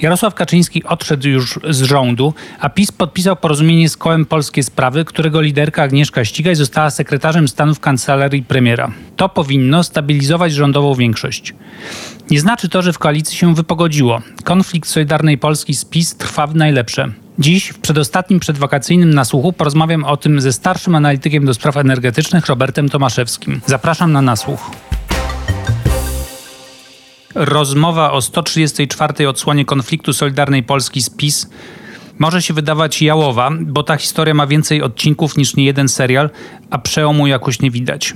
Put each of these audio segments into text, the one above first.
Jarosław Kaczyński odszedł już z rządu, a PiS podpisał porozumienie z kołem Polskie Sprawy, którego liderka Agnieszka Ścigaj została sekretarzem stanu w kancelarii premiera. To powinno stabilizować rządową większość. Nie znaczy to, że w koalicji się wypogodziło. Konflikt Solidarnej Polski z PiS trwa w najlepsze. Dziś, w przedostatnim przedwakacyjnym nasłuchu, porozmawiam o tym ze starszym analitykiem do spraw energetycznych Robertem Tomaszewskim. Zapraszam na nasłuch. Rozmowa o 134. odsłonie konfliktu Solidarnej Polski z PiS może się wydawać jałowa, bo ta historia ma więcej odcinków niż niejeden serial, a przełomu jakoś nie widać.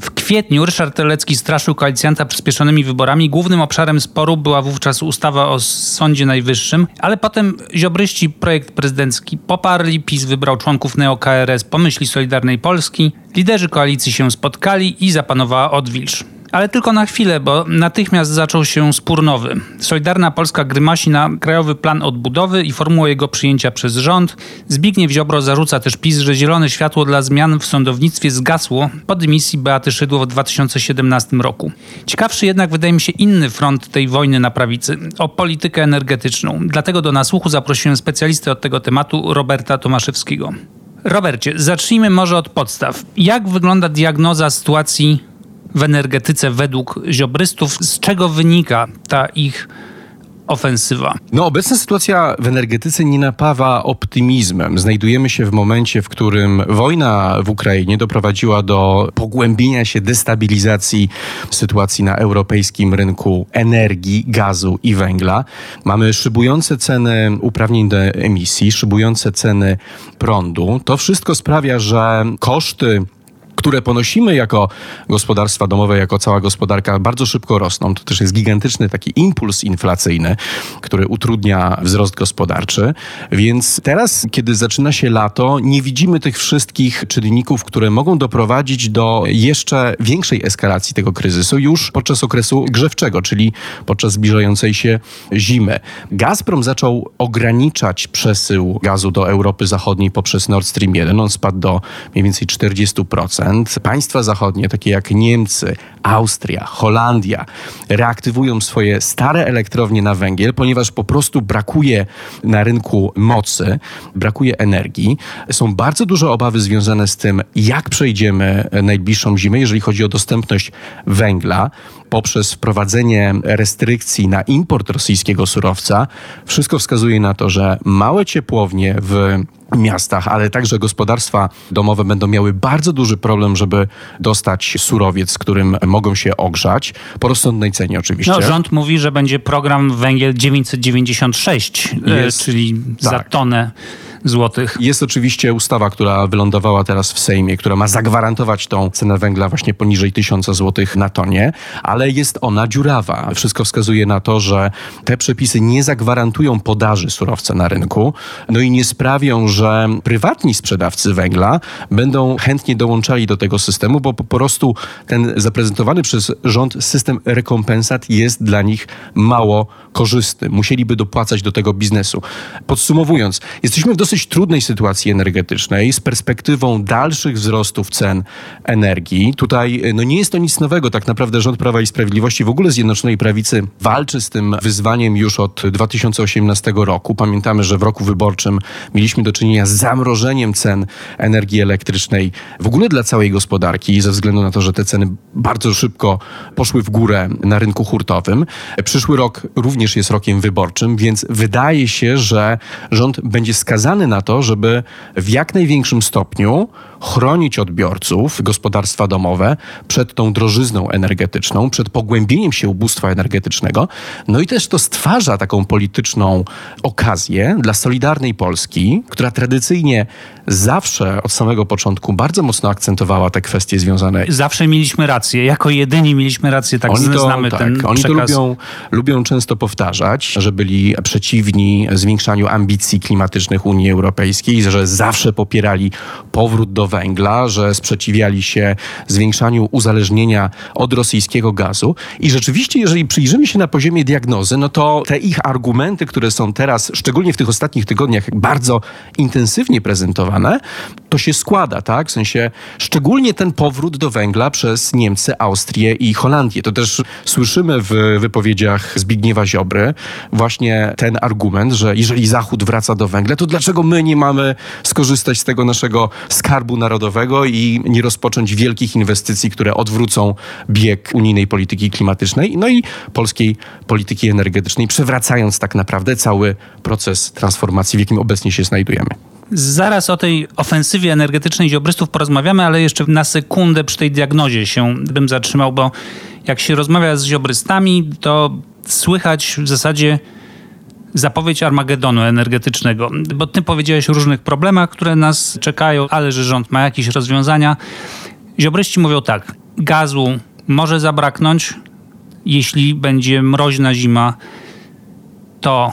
W kwietniu Ryszard Telecki straszył koalicjanta przyspieszonymi wyborami. Głównym obszarem sporu była wówczas ustawa o Sądzie Najwyższym, ale potem ziobryści projekt prezydencki poparli, PiS wybrał członków neo-KRS pomyśli Solidarnej Polski, liderzy koalicji się spotkali i zapanowała odwilż. Ale tylko na chwilę, bo natychmiast zaczął się spór nowy. Solidarna Polska grymasi na Krajowy Plan Odbudowy i formułę jego przyjęcia przez rząd. Zbigniew Ziobro zarzuca też PiS, że zielone światło dla zmian w sądownictwie zgasło po dymisji Beaty Szydło w 2017 roku. Ciekawszy jednak wydaje mi się inny front tej wojny na prawicy, o politykę energetyczną. Dlatego do nasłuchu zaprosiłem specjalistę od tego tematu, Roberta Tomaszewskiego. Robercie, zacznijmy może od podstaw. Jak wygląda diagnoza sytuacji w energetyce według ziobrystów. Z czego wynika ta ich ofensywa? No, obecna sytuacja w energetyce nie napawa optymizmem. Znajdujemy się w momencie, w którym wojna w Ukrainie doprowadziła do pogłębienia się destabilizacji sytuacji na europejskim rynku energii, gazu i węgla. Mamy szybujące ceny uprawnień do emisji, szybujące ceny prądu. To wszystko sprawia, że koszty które ponosimy jako gospodarstwa domowe, jako cała gospodarka, bardzo szybko rosną. To też jest gigantyczny taki impuls inflacyjny, który utrudnia wzrost gospodarczy. Więc teraz, kiedy zaczyna się lato, nie widzimy tych wszystkich czynników, które mogą doprowadzić do jeszcze większej eskalacji tego kryzysu już podczas okresu grzewczego, czyli podczas zbliżającej się zimy. Gazprom zaczął ograniczać przesył gazu do Europy Zachodniej poprzez Nord Stream 1. On spadł do mniej więcej 40%. Państwa zachodnie, takie jak Niemcy, Austria, Holandia, reaktywują swoje stare elektrownie na węgiel, ponieważ po prostu brakuje na rynku mocy, brakuje energii. Są bardzo duże obawy związane z tym, jak przejdziemy najbliższą zimę, jeżeli chodzi o dostępność węgla poprzez wprowadzenie restrykcji na import rosyjskiego surowca. Wszystko wskazuje na to, że małe ciepłownie w miastach, ale także gospodarstwa domowe będą miały bardzo duży problem, żeby dostać surowiec, z którym mogą się ogrzać, po rozsądnej cenie oczywiście. No, rząd mówi, że będzie program węgiel 996, e, Jest, czyli tak. za tonę złotych. Jest oczywiście ustawa, która wylądowała teraz w Sejmie, która ma zagwarantować tą cenę węgla właśnie poniżej 1000 złotych na tonie, ale jest ona dziurawa. Wszystko wskazuje na to, że te przepisy nie zagwarantują podaży surowca na rynku, no i nie sprawią, że prywatni sprzedawcy węgla będą chętnie dołączali do tego systemu, bo po prostu ten zaprezentowany przez rząd system rekompensat jest dla nich mało korzystny. Musieliby dopłacać do tego biznesu. Podsumowując, jesteśmy w dosyć dosyć trudnej sytuacji energetycznej z perspektywą dalszych wzrostów cen energii. Tutaj no nie jest to nic nowego. Tak naprawdę rząd Prawa i Sprawiedliwości, w ogóle Zjednoczonej Prawicy walczy z tym wyzwaniem już od 2018 roku. Pamiętamy, że w roku wyborczym mieliśmy do czynienia z zamrożeniem cen energii elektrycznej w ogóle dla całej gospodarki ze względu na to, że te ceny bardzo szybko poszły w górę na rynku hurtowym. Przyszły rok również jest rokiem wyborczym, więc wydaje się, że rząd będzie skazany na to, żeby w jak największym stopniu chronić odbiorców, gospodarstwa domowe przed tą drożyzną energetyczną, przed pogłębieniem się ubóstwa energetycznego. No i też to stwarza taką polityczną okazję dla Solidarnej Polski, która tradycyjnie zawsze od samego początku bardzo mocno akcentowała te kwestie związane. Zawsze mieliśmy rację, jako jedyni mieliśmy rację, tak oni to, znamy tak, ten Oni przekaz. to lubią, lubią często powtarzać, że byli przeciwni zwiększaniu ambicji klimatycznych Unii Europejskiej, że zawsze popierali powrót do węgla, że sprzeciwiali się zwiększaniu uzależnienia od rosyjskiego gazu. I rzeczywiście, jeżeli przyjrzymy się na poziomie diagnozy, no to te ich argumenty, które są teraz, szczególnie w tych ostatnich tygodniach, bardzo intensywnie prezentowane, to się składa, tak? W sensie szczególnie ten powrót do węgla przez Niemcy, Austrię i Holandię. To też słyszymy w wypowiedziach Zbigniewa Ziobry właśnie ten argument, że jeżeli Zachód wraca do węgla, to dlaczego my nie mamy skorzystać z tego naszego skarbu narodowego i nie rozpocząć wielkich inwestycji, które odwrócą bieg unijnej polityki klimatycznej, no i polskiej polityki energetycznej, przewracając tak naprawdę cały proces transformacji, w jakim obecnie się znajdujemy. Zaraz o tej ofensywie energetycznej ziobrystów porozmawiamy, ale jeszcze na sekundę przy tej diagnozie się bym zatrzymał, bo jak się rozmawia z ziobrystami, to słychać w zasadzie zapowiedź Armagedonu energetycznego, bo ty powiedziałeś o różnych problemach, które nas czekają, ale że rząd ma jakieś rozwiązania. Ziobryści mówią tak, gazu może zabraknąć, jeśli będzie mroźna zima, to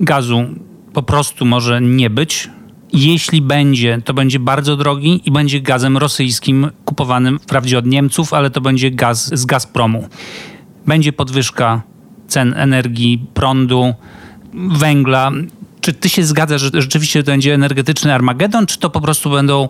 gazu po prostu może nie być. Jeśli będzie, to będzie bardzo drogi i będzie gazem rosyjskim kupowanym wprawdzie od Niemców, ale to będzie gaz z Gazpromu. Będzie podwyżka cen energii, prądu, węgla. Czy ty się zgadzasz, że rzeczywiście to będzie energetyczny Armagedon, czy to po prostu będą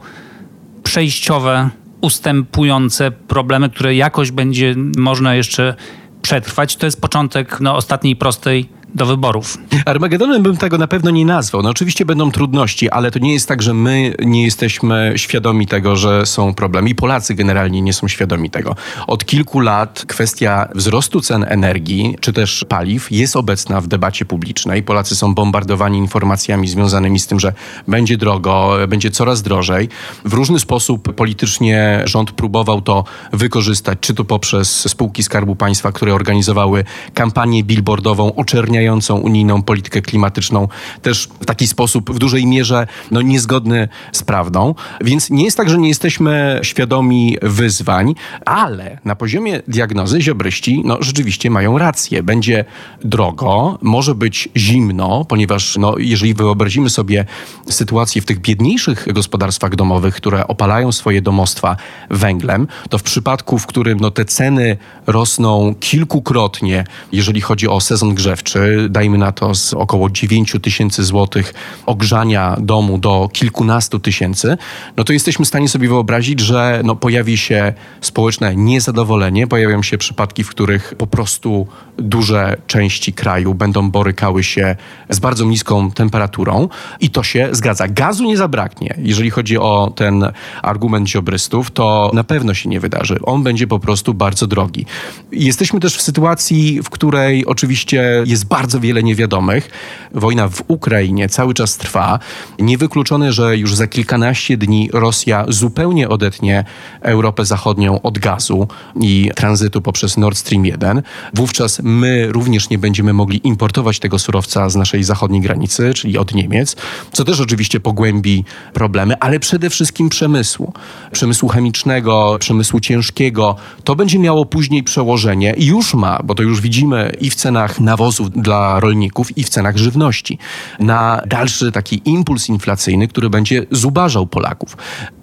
przejściowe, ustępujące problemy, które jakoś będzie można jeszcze przetrwać? To jest początek no, ostatniej prostej do wyborów. Armagedonem bym tego na pewno nie nazwał. No oczywiście będą trudności, ale to nie jest tak, że my nie jesteśmy świadomi tego, że są problemy. I Polacy generalnie nie są świadomi tego. Od kilku lat kwestia wzrostu cen energii, czy też paliw jest obecna w debacie publicznej. Polacy są bombardowani informacjami związanymi z tym, że będzie drogo, będzie coraz drożej. W różny sposób politycznie rząd próbował to wykorzystać, czy to poprzez spółki Skarbu Państwa, które organizowały kampanię billboardową oczerniającą uwzględniającą unijną politykę klimatyczną, też w taki sposób w dużej mierze no, niezgodny z prawdą. Więc nie jest tak, że nie jesteśmy świadomi wyzwań, ale na poziomie diagnozy ziobryści no, rzeczywiście mają rację. Będzie drogo, może być zimno, ponieważ no, jeżeli wyobrazimy sobie sytuację w tych biedniejszych gospodarstwach domowych, które opalają swoje domostwa węglem, to w przypadku, w którym no, te ceny rosną kilkukrotnie, jeżeli chodzi o sezon grzewczy, dajmy na to z około 9 tysięcy złotych ogrzania domu do kilkunastu tysięcy, no to jesteśmy w stanie sobie wyobrazić, że no pojawi się społeczne niezadowolenie, pojawią się przypadki, w których po prostu duże części kraju będą borykały się z bardzo niską temperaturą i to się zgadza. Gazu nie zabraknie. Jeżeli chodzi o ten argument ziobrystów, to na pewno się nie wydarzy. On będzie po prostu bardzo drogi. Jesteśmy też w sytuacji, w której oczywiście jest bardzo wiele niewiadomych. Wojna w Ukrainie cały czas trwa. Niewykluczone, że już za kilkanaście dni Rosja zupełnie odetnie Europę Zachodnią od gazu i tranzytu poprzez Nord Stream 1. Wówczas my również nie będziemy mogli importować tego surowca z naszej zachodniej granicy, czyli od Niemiec, co też oczywiście pogłębi problemy, ale przede wszystkim przemysłu. Przemysłu chemicznego, przemysłu ciężkiego. To będzie miało później przełożenie i już ma, bo to już widzimy i w cenach nawozów dla rolników, i w cenach żywności, na dalszy taki impuls inflacyjny, który będzie zubażał Polaków.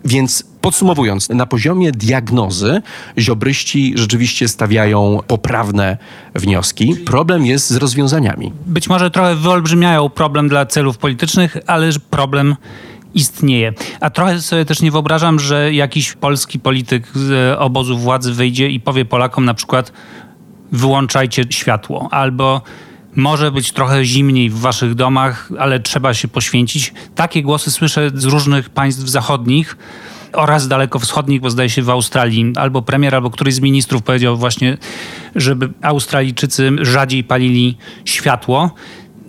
Więc podsumowując, na poziomie diagnozy ziobryści rzeczywiście stawiają poprawne wnioski. Problem jest z rozwiązaniami. Być może trochę wyolbrzymiają problem dla celów politycznych, ale problem istnieje. A trochę sobie też nie wyobrażam, że jakiś polski polityk z obozu władzy wyjdzie i powie Polakom na przykład wyłączajcie światło albo może być trochę zimniej w waszych domach, ale trzeba się poświęcić. Takie głosy słyszę z różnych państw zachodnich oraz dalekowschodnich, bo zdaje się w Australii albo premier, albo któryś z ministrów powiedział właśnie, żeby Australijczycy rzadziej palili światło.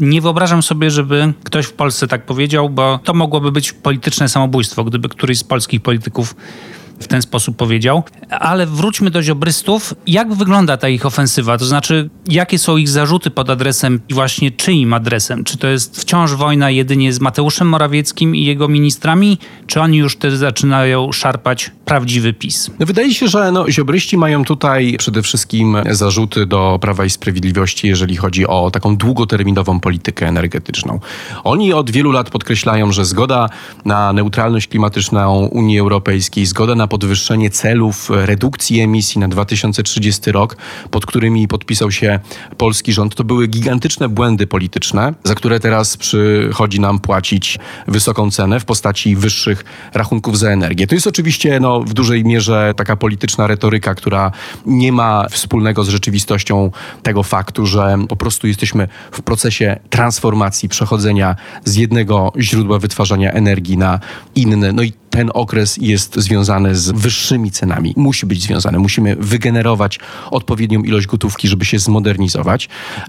Nie wyobrażam sobie, żeby ktoś w Polsce tak powiedział, bo to mogłoby być polityczne samobójstwo, gdyby któryś z polskich polityków w ten sposób powiedział. Ale wróćmy do ziobrystów. Jak wygląda ta ich ofensywa? To znaczy, jakie są ich zarzuty pod adresem i właśnie czyim adresem? Czy to jest wciąż wojna jedynie z Mateuszem Morawieckim i jego ministrami, czy oni już też zaczynają szarpać prawdziwy PiS? No wydaje się, że no, ziobryści mają tutaj przede wszystkim zarzuty do Prawa i Sprawiedliwości, jeżeli chodzi o taką długoterminową politykę energetyczną. Oni od wielu lat podkreślają, że zgoda na neutralność klimatyczną Unii Europejskiej, zgoda na podwyższenie celów redukcji emisji na 2030 rok, pod którymi podpisał się polski rząd, to były gigantyczne błędy polityczne, za które teraz przychodzi nam płacić wysoką cenę w postaci wyższych rachunków za energię. To jest oczywiście no, w dużej mierze taka polityczna retoryka, która nie ma wspólnego z rzeczywistością tego faktu, że po prostu jesteśmy w procesie transformacji, przechodzenia z jednego źródła wytwarzania energii na inny. No i ten okres jest związany z wyższymi cenami. Musi być związany. Musimy wygenerować odpowiednią ilość gotówki, żeby się zmodernizować.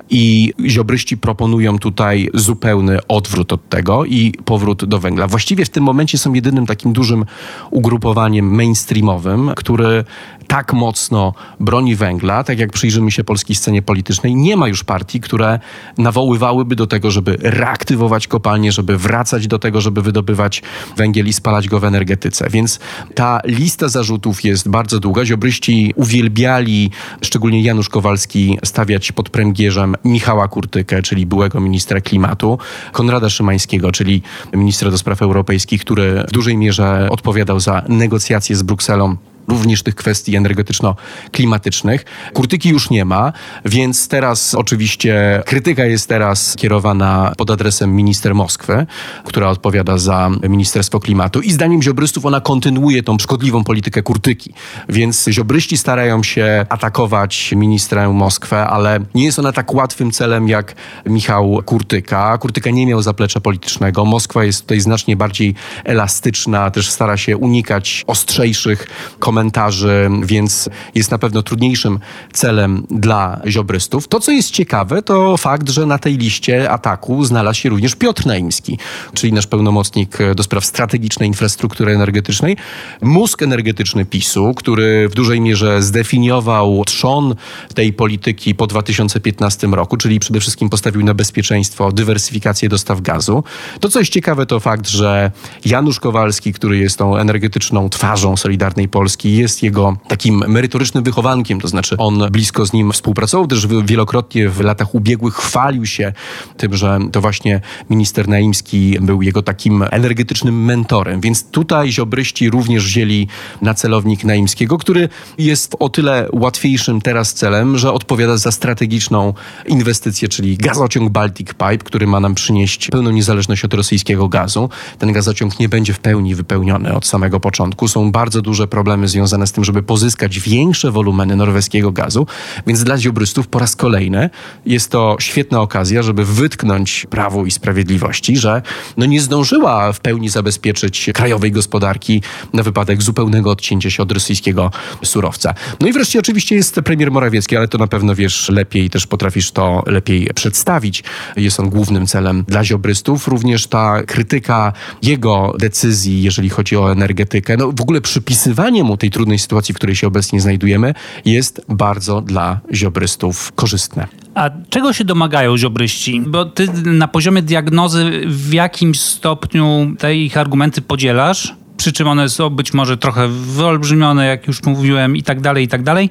I ziobryści proponują tutaj zupełny odwrót od tego i powrót do węgla. Właściwie w tym momencie są jedynym takim dużym ugrupowaniem mainstreamowym, który tak mocno broni węgla, tak jak przyjrzymy się polskiej scenie politycznej, nie ma już partii, które nawoływałyby do tego, żeby reaktywować kopalnie, żeby wracać do tego, żeby wydobywać węgiel i spalać go w energetyce. Więc ta lista zarzutów jest bardzo długa. Ziobryści uwielbiali, szczególnie Janusz Kowalski, stawiać pod pręgierzem Michała Kurtykę, czyli byłego ministra klimatu, Konrada Szymańskiego, czyli ministra do spraw europejskich, który w dużej mierze odpowiadał za negocjacje z Brukselą również tych kwestii energetyczno-klimatycznych. Kurtyki już nie ma, więc teraz oczywiście krytyka jest teraz kierowana pod adresem minister Moskwy, która odpowiada za Ministerstwo Klimatu i zdaniem ziobrystów ona kontynuuje tą szkodliwą politykę Kurtyki. Więc ziobryści starają się atakować ministrę Moskwę, ale nie jest ona tak łatwym celem jak Michał Kurtyka. Kurtyka nie miał zaplecza politycznego. Moskwa jest tutaj znacznie bardziej elastyczna, też stara się unikać ostrzejszych komentarzy komentarzy, więc jest na pewno trudniejszym celem dla ziobrystów. To, co jest ciekawe, to fakt, że na tej liście ataku znalazł się również Piotr Naimski, czyli nasz pełnomocnik do spraw strategicznej infrastruktury energetycznej, mózg energetyczny PiSu, który w dużej mierze zdefiniował trzon tej polityki po 2015 roku, czyli przede wszystkim postawił na bezpieczeństwo, dywersyfikację dostaw gazu. To, co jest ciekawe, to fakt, że Janusz Kowalski, który jest tą energetyczną twarzą Solidarnej Polski, jest jego takim merytorycznym wychowankiem, to znaczy on blisko z nim współpracował, też wielokrotnie w latach ubiegłych chwalił się tym, że to właśnie minister Naimski był jego takim energetycznym mentorem, więc tutaj ziobryści również wzięli na celownik Naimskiego, który jest o tyle łatwiejszym teraz celem, że odpowiada za strategiczną inwestycję, czyli gazociąg Baltic Pipe, który ma nam przynieść pełną niezależność od rosyjskiego gazu. Ten gazociąg nie będzie w pełni wypełniony od samego początku. Są bardzo duże problemy z związane z tym, żeby pozyskać większe wolumeny norweskiego gazu. Więc dla ziobrystów po raz kolejny jest to świetna okazja, żeby wytknąć Prawu i Sprawiedliwości, że no nie zdążyła w pełni zabezpieczyć krajowej gospodarki na wypadek zupełnego odcięcia się od rosyjskiego surowca. No i wreszcie oczywiście jest premier Morawiecki, ale to na pewno wiesz lepiej, też potrafisz to lepiej przedstawić. Jest on głównym celem dla ziobrystów. Również ta krytyka jego decyzji, jeżeli chodzi o energetykę, no w ogóle przypisywanie mu tej tej trudnej sytuacji, w której się obecnie znajdujemy, jest bardzo dla ziobrystów korzystne. A czego się domagają ziobryści? Bo ty na poziomie diagnozy w jakimś stopniu te ich argumenty podzielasz? przy czym one są być może trochę wyolbrzymione, jak już mówiłem, i tak dalej, i tak dalej,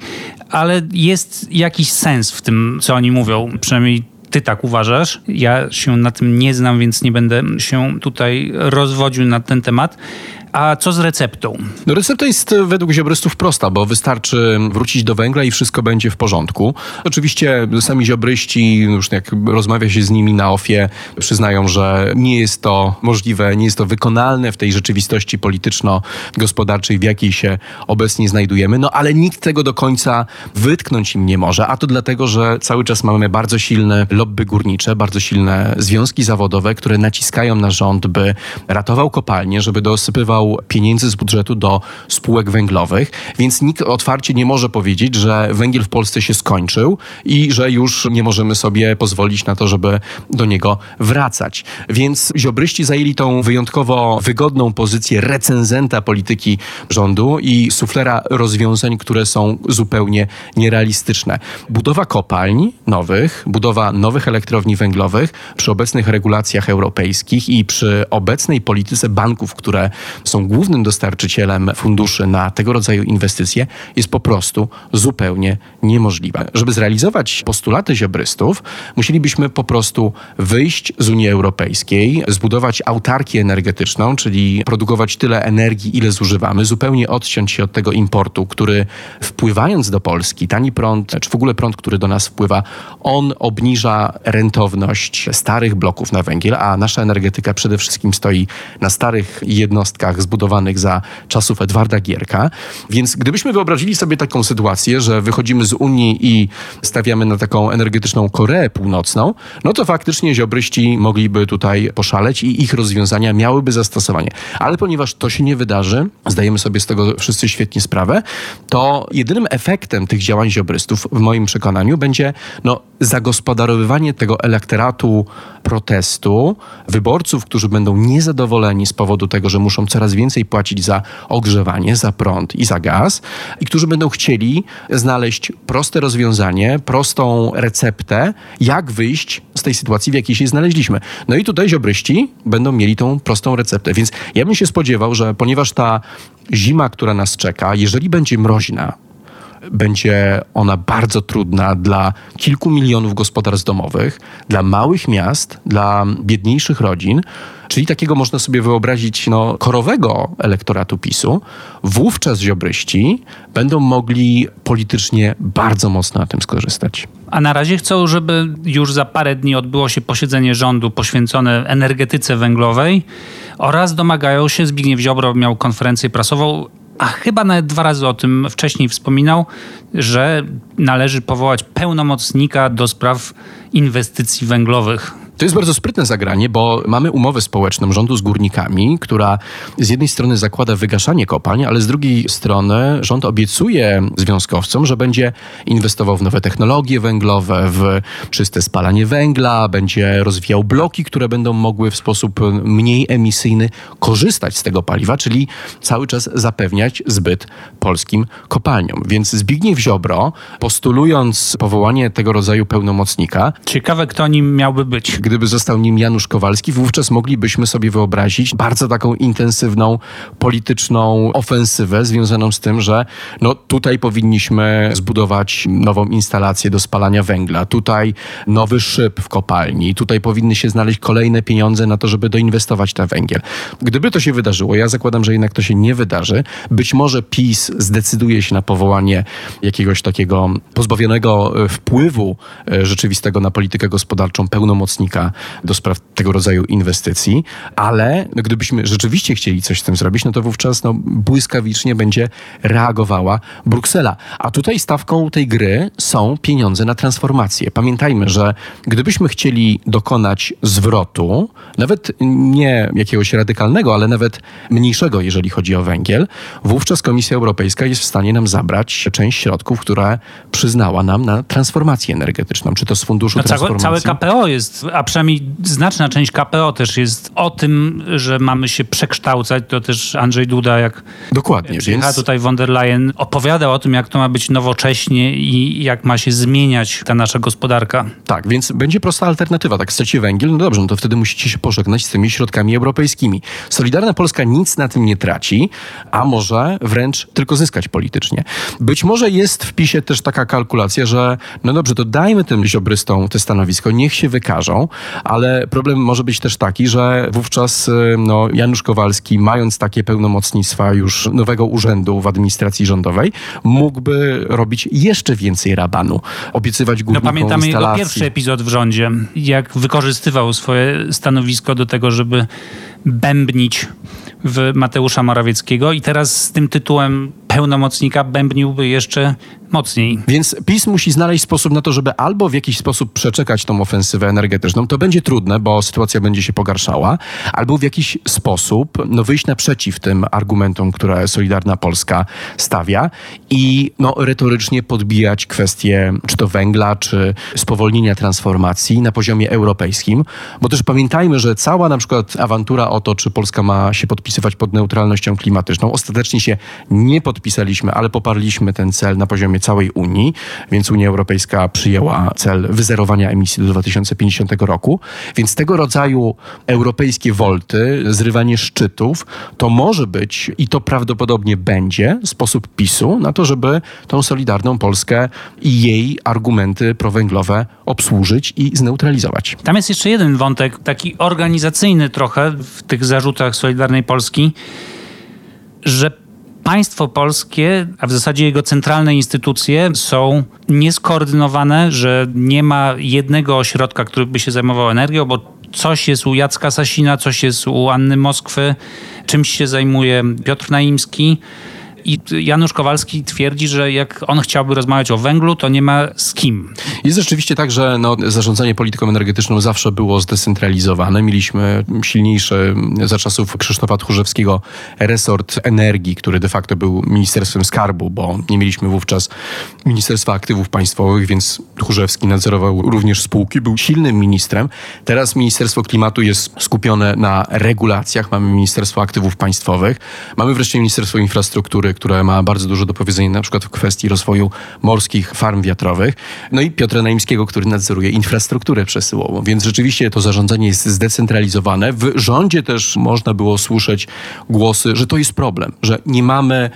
ale jest jakiś sens w tym, co oni mówią, przynajmniej ty tak uważasz. Ja się na tym nie znam, więc nie będę się tutaj rozwodził na ten temat. A co z receptą? No recepta jest według ziobrystów prosta, bo wystarczy wrócić do węgla i wszystko będzie w porządku. Oczywiście sami ziobryści, już jak rozmawia się z nimi na ofie, przyznają, że nie jest to możliwe, nie jest to wykonalne w tej rzeczywistości polityczno-gospodarczej, w jakiej się obecnie znajdujemy, no ale nikt tego do końca wytknąć im nie może, a to dlatego, że cały czas mamy bardzo silne lobby górnicze, bardzo silne związki zawodowe, które naciskają na rząd, by ratował kopalnie, żeby dosypywał przepływał pieniędzy z budżetu do spółek węglowych, więc nikt otwarcie nie może powiedzieć, że węgiel w Polsce się skończył i że już nie możemy sobie pozwolić na to, żeby do niego wracać. Więc ziobryści zajęli tą wyjątkowo wygodną pozycję recenzenta polityki rządu i suflera rozwiązań, które są zupełnie nierealistyczne. Budowa kopalń nowych, budowa nowych elektrowni węglowych przy obecnych regulacjach europejskich i przy obecnej polityce banków, które są głównym dostarczycielem funduszy na tego rodzaju inwestycje, jest po prostu zupełnie niemożliwe. Żeby zrealizować postulaty ziobrystów, musielibyśmy po prostu wyjść z Unii Europejskiej, zbudować autarkię energetyczną, czyli produkować tyle energii, ile zużywamy, zupełnie odciąć się od tego importu, który wpływając do Polski, tani prąd, czy w ogóle prąd, który do nas wpływa, on obniża rentowność starych bloków na węgiel, a nasza energetyka przede wszystkim stoi na starych jednostkach zbudowanych za czasów Edwarda Gierka. Więc gdybyśmy wyobrazili sobie taką sytuację, że wychodzimy z Unii i stawiamy na taką energetyczną Koreę Północną, no to faktycznie ziobryści mogliby tutaj poszaleć i ich rozwiązania miałyby zastosowanie. Ale ponieważ to się nie wydarzy, zdajemy sobie z tego wszyscy świetnie sprawę, to jedynym efektem tych działań ziobrystów w moim przekonaniu będzie no, zagospodarowywanie tego elektoratu protestu, wyborców, którzy będą niezadowoleni z powodu tego, że muszą coraz więcej płacić za ogrzewanie, za prąd i za gaz, i którzy będą chcieli znaleźć proste rozwiązanie, prostą receptę, jak wyjść z tej sytuacji, w jakiej się znaleźliśmy. No i tutaj ziobryści będą mieli tą prostą receptę. Więc ja bym się spodziewał, że ponieważ ta zima, która nas czeka, jeżeli będzie mroźna, będzie ona bardzo trudna dla kilku milionów gospodarstw domowych, dla małych miast, dla biedniejszych rodzin, czyli takiego można sobie wyobrazić no, korowego elektoratu PiSu, wówczas ziobryści będą mogli politycznie bardzo mocno na tym skorzystać. A na razie chcą, żeby już za parę dni odbyło się posiedzenie rządu poświęcone energetyce węglowej oraz domagają się, Zbigniew Ziobro miał konferencję prasową, a chyba nawet dwa razy o tym wcześniej wspominał, że należy powołać pełnomocnika do spraw inwestycji węglowych. To jest bardzo sprytne zagranie, bo mamy umowę społeczną rządu z górnikami, która z jednej strony zakłada wygaszanie kopalń, ale z drugiej strony rząd obiecuje związkowcom, że będzie inwestował w nowe technologie węglowe, w czyste spalanie węgla, będzie rozwijał bloki, które będą mogły w sposób mniej emisyjny korzystać z tego paliwa, czyli cały czas zapewniać zbyt polskim kopalniom. Więc Zbigniew Ziobro, postulując powołanie tego rodzaju pełnomocnika. Ciekawe, kto nim miałby być gdyby został nim Janusz Kowalski, wówczas moglibyśmy sobie wyobrazić bardzo taką intensywną polityczną ofensywę związaną z tym, że no tutaj powinniśmy zbudować nową instalację do spalania węgla, tutaj nowy szyb w kopalni, tutaj powinny się znaleźć kolejne pieniądze na to, żeby doinwestować ten węgiel. Gdyby to się wydarzyło, ja zakładam, że jednak to się nie wydarzy, być może PiS zdecyduje się na powołanie jakiegoś takiego pozbawionego e, wpływu e, rzeczywistego na politykę gospodarczą pełnomocnika do spraw tego rodzaju inwestycji, ale no, gdybyśmy rzeczywiście chcieli coś z tym zrobić, no to wówczas no, błyskawicznie będzie reagowała Bruksela. A tutaj stawką tej gry są pieniądze na transformację. Pamiętajmy, że gdybyśmy chcieli dokonać zwrotu, nawet nie jakiegoś radykalnego, ale nawet mniejszego, jeżeli chodzi o węgiel, wówczas Komisja Europejska jest w stanie nam zabrać część środków, które przyznała nam na transformację energetyczną, czy to z funduszu no, transformacji. Całe, całe KPO jest przynajmniej znaczna część KPO też jest o tym, że mamy się przekształcać. To też Andrzej Duda, jak Dokładnie, więc... tutaj von der Leyen, opowiadał o tym, jak to ma być nowocześnie i jak ma się zmieniać ta nasza gospodarka. Tak, więc będzie prosta alternatywa. Tak, chcecie węgiel? No dobrze, no to wtedy musicie się pożegnać z tymi środkami europejskimi. Solidarna Polska nic na tym nie traci, a może wręcz tylko zyskać politycznie. Być może jest w PiSie też taka kalkulacja, że no dobrze, to dajmy tym ziobrystom te stanowisko, niech się wykażą, ale problem może być też taki, że wówczas y, no, Janusz Kowalski, mając takie pełnomocnictwa już nowego urzędu w administracji rządowej, mógłby robić jeszcze więcej rabanu, obiecywać górnikom No pamiętamy instalacji. jego pierwszy epizod w rządzie, jak wykorzystywał swoje stanowisko do tego, żeby bębnić w Mateusza Morawieckiego i teraz z tym tytułem pełnomocnika bębniłby jeszcze mocniej. Więc PiS musi znaleźć sposób na to, żeby albo w jakiś sposób przeczekać tą ofensywę energetyczną. To będzie trudne, bo sytuacja będzie się pogarszała, albo w jakiś sposób no, wyjść naprzeciw tym argumentom, które Solidarna Polska stawia i no, retorycznie podbijać kwestie czy to węgla, czy spowolnienia transformacji na poziomie europejskim. Bo też pamiętajmy, że cała na przykład awantura o to, czy Polska ma się podpisywać pod neutralnością klimatyczną, ostatecznie się nie podpisaliśmy, ale poparliśmy ten cel na poziomie całej Unii, więc Unia Europejska przyjęła cel wyzerowania emisji do 2050 roku. Więc tego rodzaju europejskie wolty, zrywanie szczytów, to może być i to prawdopodobnie będzie sposób PiSu na to, żeby tą Solidarną Polskę i jej argumenty prowęglowe obsłużyć i zneutralizować. Tam jest jeszcze jeden wątek, taki organizacyjny trochę w tych zarzutach Solidarnej Polski, że państwo polskie, a w zasadzie jego centralne instytucje są nieskoordynowane, że nie ma jednego ośrodka, który by się zajmował energią, bo coś jest u Jacka Sasina, coś jest u Anny Moskwy, czymś się zajmuje Piotr Naimski. I Janusz Kowalski twierdzi, że jak on chciałby rozmawiać o węglu, to nie ma z kim. Jest rzeczywiście tak, że no, zarządzanie polityką energetyczną zawsze było zdecentralizowane. Mieliśmy silniejszy za czasów Krzysztofa Tchórzewskiego resort energii, który de facto był Ministerstwem Skarbu, bo nie mieliśmy wówczas Ministerstwa Aktywów Państwowych, więc Tchórzewski nadzorował również spółki, był silnym ministrem. Teraz Ministerstwo Klimatu jest skupione na regulacjach, mamy Ministerstwo Aktywów Państwowych, mamy wreszcie Ministerstwo Infrastruktury, które ma bardzo dużo do powiedzenia na przykład w kwestii rozwoju morskich farm wiatrowych. No i Piotra Naimskiego, który nadzoruje infrastrukturę przesyłową. Więc rzeczywiście to zarządzanie jest zdecentralizowane. W rządzie też można było słyszeć głosy, że to jest problem, że nie mamy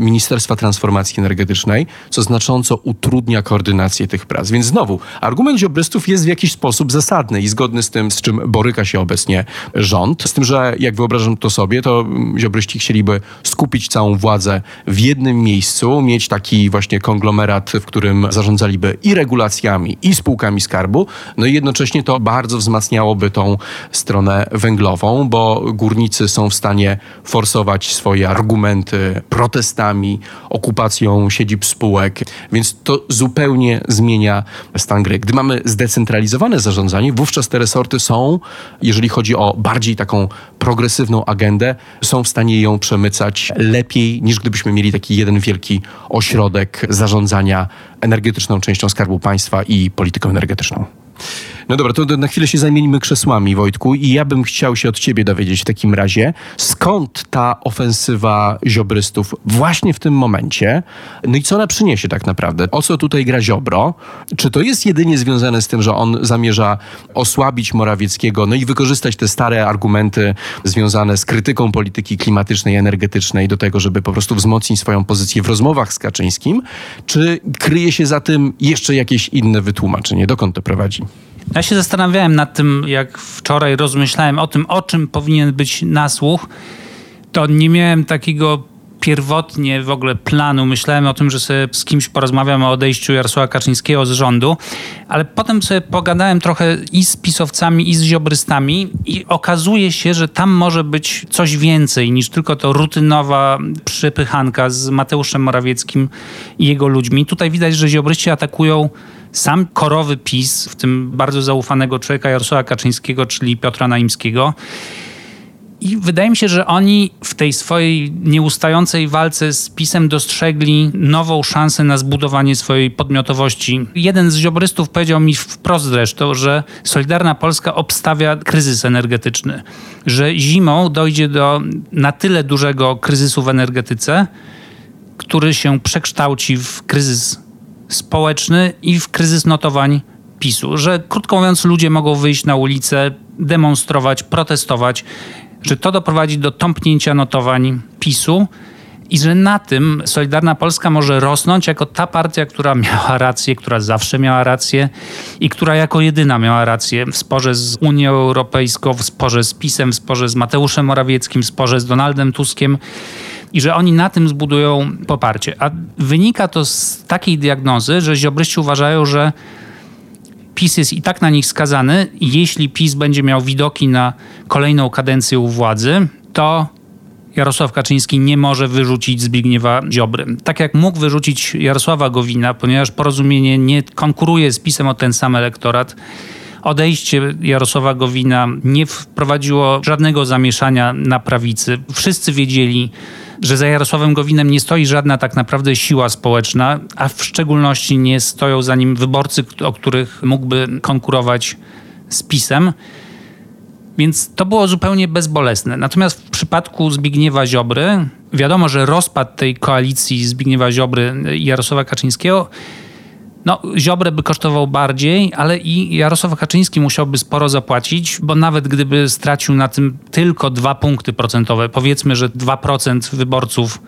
Ministerstwa Transformacji Energetycznej, co znacząco utrudnia koordynację tych prac. Więc znowu, argument ziobrystów jest w jakiś sposób zasadny i zgodny z tym, z czym boryka się obecnie rząd. Z tym, że jak wyobrażam to sobie, to ziobryści chcieliby skupić całą władzę w jednym miejscu, mieć taki właśnie konglomerat, w którym zarządzaliby i regulacjami, i spółkami skarbu, no i jednocześnie to bardzo wzmacniałoby tą stronę węglową, bo górnicy są w stanie forsować swoje argumenty, protest okupacją siedzib spółek, więc to zupełnie zmienia stan gry. Gdy mamy zdecentralizowane zarządzanie, wówczas te resorty są, jeżeli chodzi o bardziej taką progresywną agendę, są w stanie ją przemycać lepiej niż gdybyśmy mieli taki jeden wielki ośrodek zarządzania energetyczną częścią Skarbu Państwa i polityką energetyczną. No dobra, to na chwilę się zamienimy krzesłami, Wojtku, i ja bym chciał się od ciebie dowiedzieć w takim razie, skąd ta ofensywa ziobrystów właśnie w tym momencie, no i co ona przyniesie tak naprawdę? O co tutaj gra Ziobro? Czy to jest jedynie związane z tym, że on zamierza osłabić Morawieckiego, no i wykorzystać te stare argumenty związane z krytyką polityki klimatycznej, energetycznej do tego, żeby po prostu wzmocnić swoją pozycję w rozmowach z Kaczyńskim? Czy kryje się za tym jeszcze jakieś inne wytłumaczenie? Dokąd to prowadzi? Ja się zastanawiałem nad tym, jak wczoraj rozmyślałem o tym, o czym powinien być nasłuch. To nie miałem takiego pierwotnie w ogóle planu. Myślałem o tym, że sobie z kimś porozmawiam o odejściu Jarosława Kaczyńskiego z rządu, ale potem sobie pogadałem trochę i z pisowcami, i z ziobrystami i okazuje się, że tam może być coś więcej niż tylko to rutynowa przypychanka z Mateuszem Morawieckim i jego ludźmi. Tutaj widać, że ziobryści atakują sam korowy PiS, w tym bardzo zaufanego człowieka Jarosława Kaczyńskiego, czyli Piotra Naimskiego. I wydaje mi się, że oni w tej swojej nieustającej walce z PiSem dostrzegli nową szansę na zbudowanie swojej podmiotowości. Jeden z ziobrystów powiedział mi wprost zresztą, że Solidarna Polska obstawia kryzys energetyczny, że zimą dojdzie do na tyle dużego kryzysu w energetyce, który się przekształci w kryzys społeczny i w kryzys notowań PiSu. Że krótko mówiąc, ludzie mogą wyjść na ulicę, demonstrować, protestować, że to doprowadzi do tąpnięcia notowań PiSu i że na tym Solidarna Polska może rosnąć jako ta partia, która miała rację, która zawsze miała rację i która jako jedyna miała rację w sporze z Unią Europejską, w sporze z PiSem, w sporze z Mateuszem Morawieckim, w sporze z Donaldem Tuskiem i że oni na tym zbudują poparcie. A wynika to z takiej diagnozy, że ziobryści uważają, że PiS jest i tak na nich skazany jeśli PiS będzie miał widoki na kolejną kadencję u władzy, to Jarosław Kaczyński nie może wyrzucić Zbigniewa Ziobry. Tak jak mógł wyrzucić Jarosława Gowina, ponieważ porozumienie nie konkuruje z PiSem o ten sam elektorat, odejście Jarosława Gowina nie wprowadziło żadnego zamieszania na prawicy. Wszyscy wiedzieli, że za Jarosławem Gowinem nie stoi żadna tak naprawdę siła społeczna, a w szczególności nie stoją za nim wyborcy, o których mógłby konkurować z PiSem. Więc to było zupełnie bezbolesne. Natomiast w przypadku Zbigniewa Ziobry, wiadomo, że rozpad tej koalicji Zbigniewa Ziobry i Jarosława Kaczyńskiego no, Ziobrę by kosztował bardziej, ale i Jarosław Kaczyński musiałby sporo zapłacić, bo nawet gdyby stracił na tym tylko dwa punkty procentowe, powiedzmy, że 2% wyborców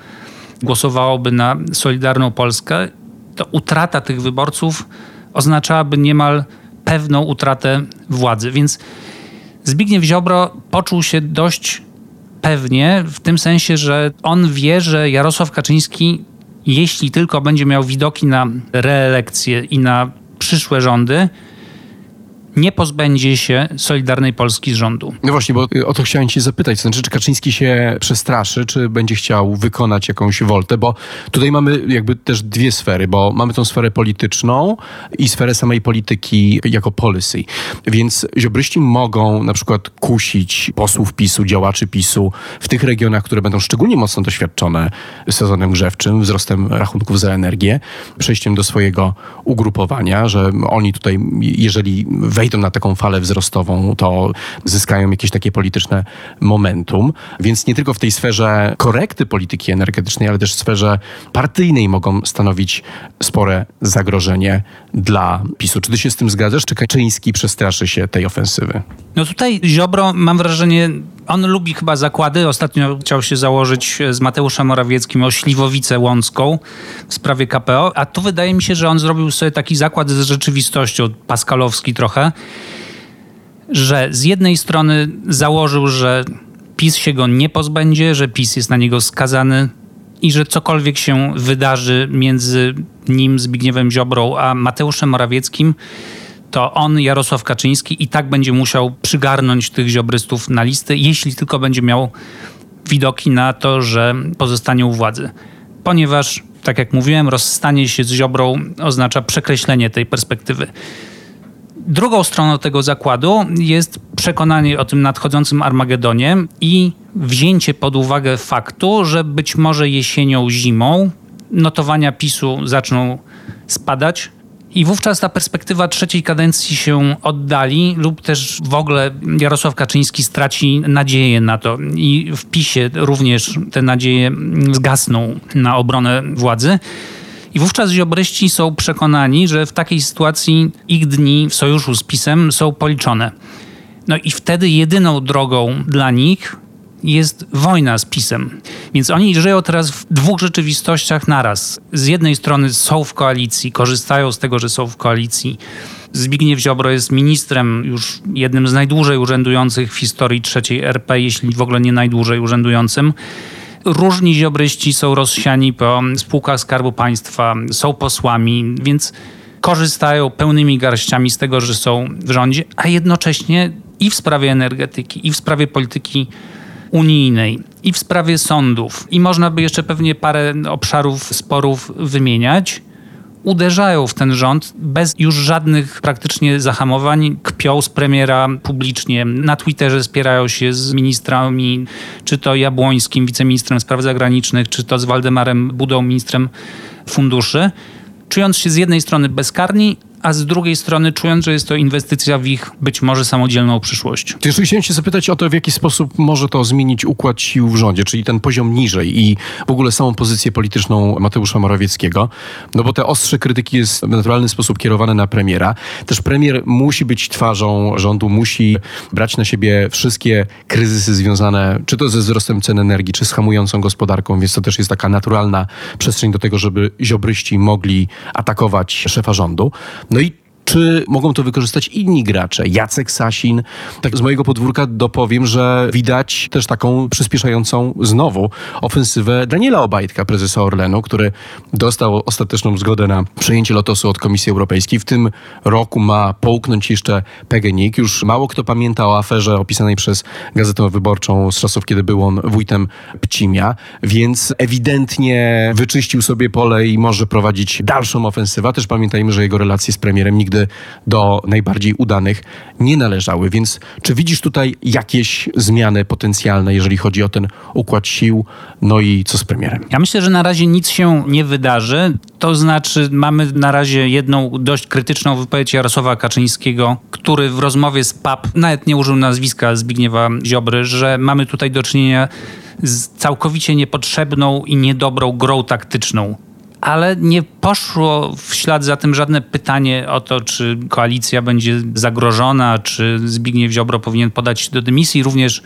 głosowałoby na Solidarną Polskę, to utrata tych wyborców oznaczałaby niemal pewną utratę władzy. Więc Zbigniew Ziobro poczuł się dość pewnie w tym sensie, że on wie, że Jarosław Kaczyński jeśli tylko będzie miał widoki na reelekcję i na przyszłe rządy, nie pozbędzie się Solidarnej Polski z rządu. No właśnie, bo o to chciałem cię zapytać. Znaczy, czy Kaczyński się przestraszy, czy będzie chciał wykonać jakąś woltę? Bo tutaj mamy jakby też dwie sfery, bo mamy tą sferę polityczną i sferę samej polityki jako policy. Więc ziobryści mogą na przykład kusić posłów PiSu, działaczy PiSu w tych regionach, które będą szczególnie mocno doświadczone sezonem grzewczym, wzrostem rachunków za energię, przejściem do swojego ugrupowania, że oni tutaj, jeżeli wejdą na taką falę wzrostową, to zyskają jakieś takie polityczne momentum. Więc nie tylko w tej sferze korekty polityki energetycznej, ale też w sferze partyjnej mogą stanowić spore zagrożenie dla PiSu. Czy ty się z tym zgadzasz? Czy Kaczyński przestraszy się tej ofensywy? No tutaj Ziobro, mam wrażenie, on lubi chyba zakłady. Ostatnio chciał się założyć z Mateuszem Morawieckim o Śliwowicę Łącką w sprawie KPO, a tu wydaje mi się, że on zrobił sobie taki zakład z rzeczywistością, paskalowski trochę, że z jednej strony założył, że PiS się go nie pozbędzie, że PiS jest na niego skazany i że cokolwiek się wydarzy między nim, Zbigniewem Ziobrą, a Mateuszem Morawieckim, to on, Jarosław Kaczyński, i tak będzie musiał przygarnąć tych ziobrystów na listy, jeśli tylko będzie miał widoki na to, że pozostanie u władzy. Ponieważ, tak jak mówiłem, rozstanie się z Ziobrą oznacza przekreślenie tej perspektywy. Drugą stroną tego zakładu jest przekonanie o tym nadchodzącym Armagedonie i wzięcie pod uwagę faktu, że być może jesienią, zimą notowania PiSu zaczną spadać, i wówczas ta perspektywa trzeciej kadencji się oddali, lub też w ogóle Jarosław Kaczyński straci nadzieję na to. I w PiSie również te nadzieje zgasną na obronę władzy. I wówczas ziobryści są przekonani, że w takiej sytuacji ich dni w sojuszu z PiSem są policzone. No i wtedy jedyną drogą dla nich jest wojna z PiSem. Więc oni żyją teraz w dwóch rzeczywistościach naraz. Z jednej strony są w koalicji, korzystają z tego, że są w koalicji. Zbigniew Ziobro jest ministrem już jednym z najdłużej urzędujących w historii trzeciej RP, jeśli w ogóle nie najdłużej urzędującym. Różni ziobryści są rozsiani po spółkach Skarbu Państwa, są posłami, więc korzystają pełnymi garściami z tego, że są w rządzie, a jednocześnie i w sprawie energetyki, i w sprawie polityki unijnej i w sprawie sądów, i można by jeszcze pewnie parę obszarów sporów wymieniać, uderzają w ten rząd bez już żadnych praktycznie zahamowań, kpią z premiera publicznie. Na Twitterze spierają się z ministrami, czy to Jabłońskim, wiceministrem spraw zagranicznych, czy to z Waldemarem Budą, ministrem funduszy. Czując się z jednej strony bezkarni, a z drugiej strony czując, że jest to inwestycja w ich być może samodzielną przyszłość. To jeszcze chciałem się zapytać o to, w jaki sposób może to zmienić układ sił w rządzie, czyli ten poziom niżej i w ogóle samą pozycję polityczną Mateusza Morawieckiego, no bo te ostrze krytyki jest w naturalny sposób kierowane na premiera. Też premier musi być twarzą rządu, musi brać na siebie wszystkie kryzysy związane czy to ze wzrostem cen energii, czy z hamującą gospodarką, więc to też jest taka naturalna przestrzeń do tego, żeby ziobryści mogli atakować szefa rządu. No i Czy mogą to wykorzystać inni gracze? Jacek Sasin. Tak z mojego podwórka dopowiem, że widać też taką przyspieszającą znowu ofensywę Daniela Obajtka, prezesa Orlenu, który dostał ostateczną zgodę na przejęcie Lotosu od Komisji Europejskiej. W tym roku ma połknąć jeszcze PGNiG. Już mało kto pamięta o aferze opisanej przez Gazetę Wyborczą z czasów, kiedy był on wójtem Pcimia, więc ewidentnie wyczyścił sobie pole i może prowadzić dalszą ofensywę. Też pamiętajmy, że jego relacje z premierem nigdy do najbardziej udanych nie należały. Więc czy widzisz tutaj jakieś zmiany potencjalne, jeżeli chodzi o ten układ sił, no i co z premierem? Ja myślę, że na razie nic się nie wydarzy. To znaczy, mamy na razie jedną dość krytyczną wypowiedź Jarosława Kaczyńskiego, który w rozmowie z PAP nawet nie użył nazwiska Zbigniewa Ziobry, że mamy tutaj do czynienia z całkowicie niepotrzebną i niedobrą grą taktyczną. Ale nie poszło w ślad za tym żadne pytanie o to, czy koalicja będzie zagrożona, czy Zbigniew Ziobro powinien podać się do dymisji. Również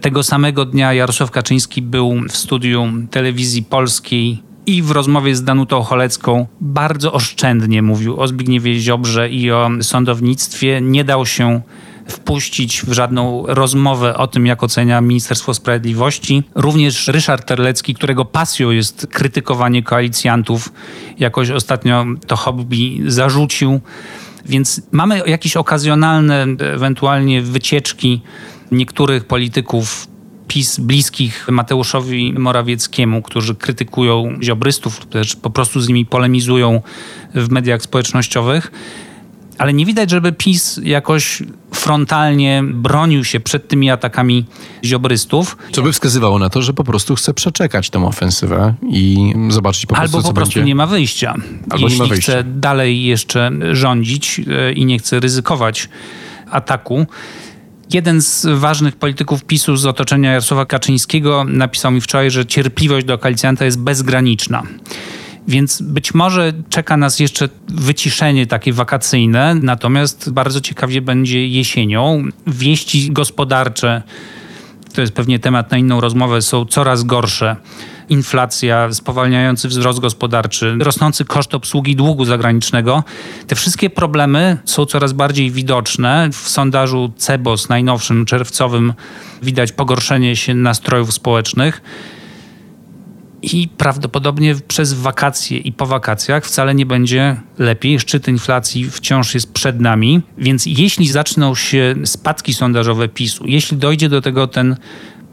tego samego dnia Jarosław Kaczyński był w studiu telewizji polskiej i w rozmowie z Danutą Cholecką bardzo oszczędnie mówił o Zbigniewie Ziobrze i o sądownictwie. Nie dał się wpuścić w żadną rozmowę o tym, jak ocenia Ministerstwo Sprawiedliwości. Również Ryszard Terlecki, którego pasją jest krytykowanie koalicjantów, jakoś ostatnio to hobby zarzucił. Więc mamy jakieś okazjonalne, ewentualnie wycieczki niektórych polityków PiS bliskich Mateuszowi Morawieckiemu, którzy krytykują ziobrystów, też po prostu z nimi polemizują w mediach społecznościowych. Ale nie widać, żeby PiS jakoś frontalnie bronił się przed tymi atakami ziobrystów. Co by wskazywało na to, że po prostu chce przeczekać tę ofensywę i zobaczyć po prostu, Albo po prostu będzie... nie ma wyjścia. Albo Jeśli nie ma wyjścia. chce dalej jeszcze rządzić e, i nie chce ryzykować ataku. Jeden z ważnych polityków PiSu z otoczenia Jarosława Kaczyńskiego napisał mi wczoraj, że cierpliwość do koalicjanta jest bezgraniczna. Więc być może czeka nas jeszcze wyciszenie takie wakacyjne, natomiast bardzo ciekawie będzie jesienią. Wieści gospodarcze, to jest pewnie temat na inną rozmowę, są coraz gorsze. Inflacja, spowalniający wzrost gospodarczy, rosnący koszt obsługi długu zagranicznego. Te wszystkie problemy są coraz bardziej widoczne. W sondażu CEBOS najnowszym, czerwcowym, widać pogorszenie się nastrojów społecznych i prawdopodobnie przez wakacje i po wakacjach wcale nie będzie lepiej. Szczyt inflacji wciąż jest przed nami, więc jeśli zaczną się spadki sondażowe PiSu, jeśli dojdzie do tego ten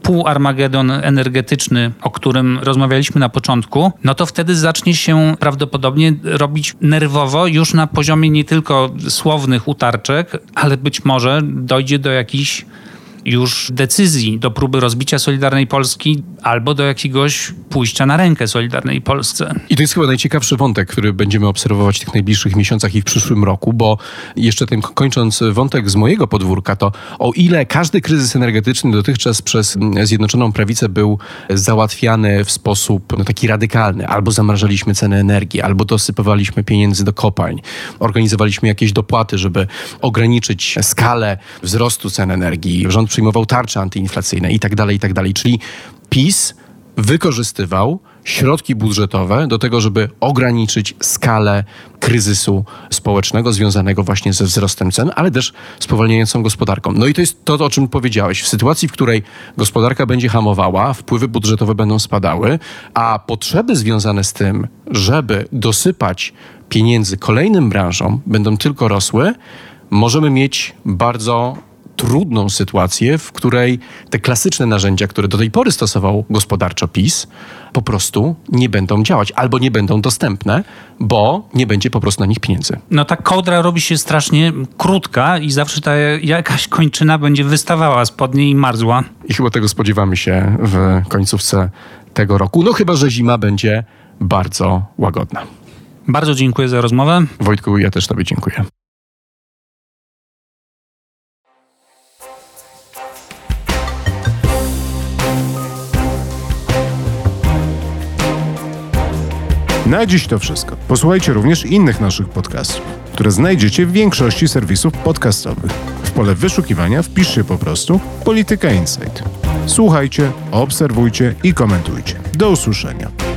półarmagedon energetyczny, o którym rozmawialiśmy na początku, no to wtedy zacznie się prawdopodobnie robić nerwowo już na poziomie nie tylko słownych utarczek, ale być może dojdzie do jakichś już decyzji do próby rozbicia Solidarnej Polski albo do jakiegoś pójścia na rękę Solidarnej Polsce. I to jest chyba najciekawszy wątek, który będziemy obserwować w tych najbliższych miesiącach i w przyszłym roku, bo jeszcze tym kończąc wątek z mojego podwórka, to o ile każdy kryzys energetyczny dotychczas przez Zjednoczoną Prawicę był załatwiany w sposób no, taki radykalny, albo zamrażaliśmy ceny energii, albo dosypywaliśmy pieniędzy do kopalń, organizowaliśmy jakieś dopłaty, żeby ograniczyć skalę wzrostu cen energii, rząd przyjmował tarcze antyinflacyjne i tak dalej, i tak dalej. Czyli PiS wykorzystywał środki budżetowe do tego, żeby ograniczyć skalę kryzysu społecznego związanego właśnie ze wzrostem cen, ale też spowalniającą gospodarką. No i to jest to, o czym powiedziałeś. W sytuacji, w której gospodarka będzie hamowała, wpływy budżetowe będą spadały, a potrzeby związane z tym, żeby dosypać pieniędzy kolejnym branżom, będą tylko rosły, możemy mieć bardzo trudną sytuację, w której te klasyczne narzędzia, które do tej pory stosował gospodarczo PiS, po prostu nie będą działać albo nie będą dostępne, bo nie będzie po prostu na nich pieniędzy. No ta kołdra robi się strasznie krótka i zawsze ta jakaś kończyna będzie wystawała spod niej i marzła. I chyba tego spodziewamy się w końcówce tego roku. No chyba, że zima będzie bardzo łagodna. Bardzo dziękuję za rozmowę. Wojtku, ja też Tobie dziękuję. Na dziś to wszystko. Posłuchajcie również innych naszych podcastów, które znajdziecie w większości serwisów podcastowych. W pole wyszukiwania wpiszcie po prostu Polityka Insight. Słuchajcie, obserwujcie i komentujcie. Do usłyszenia.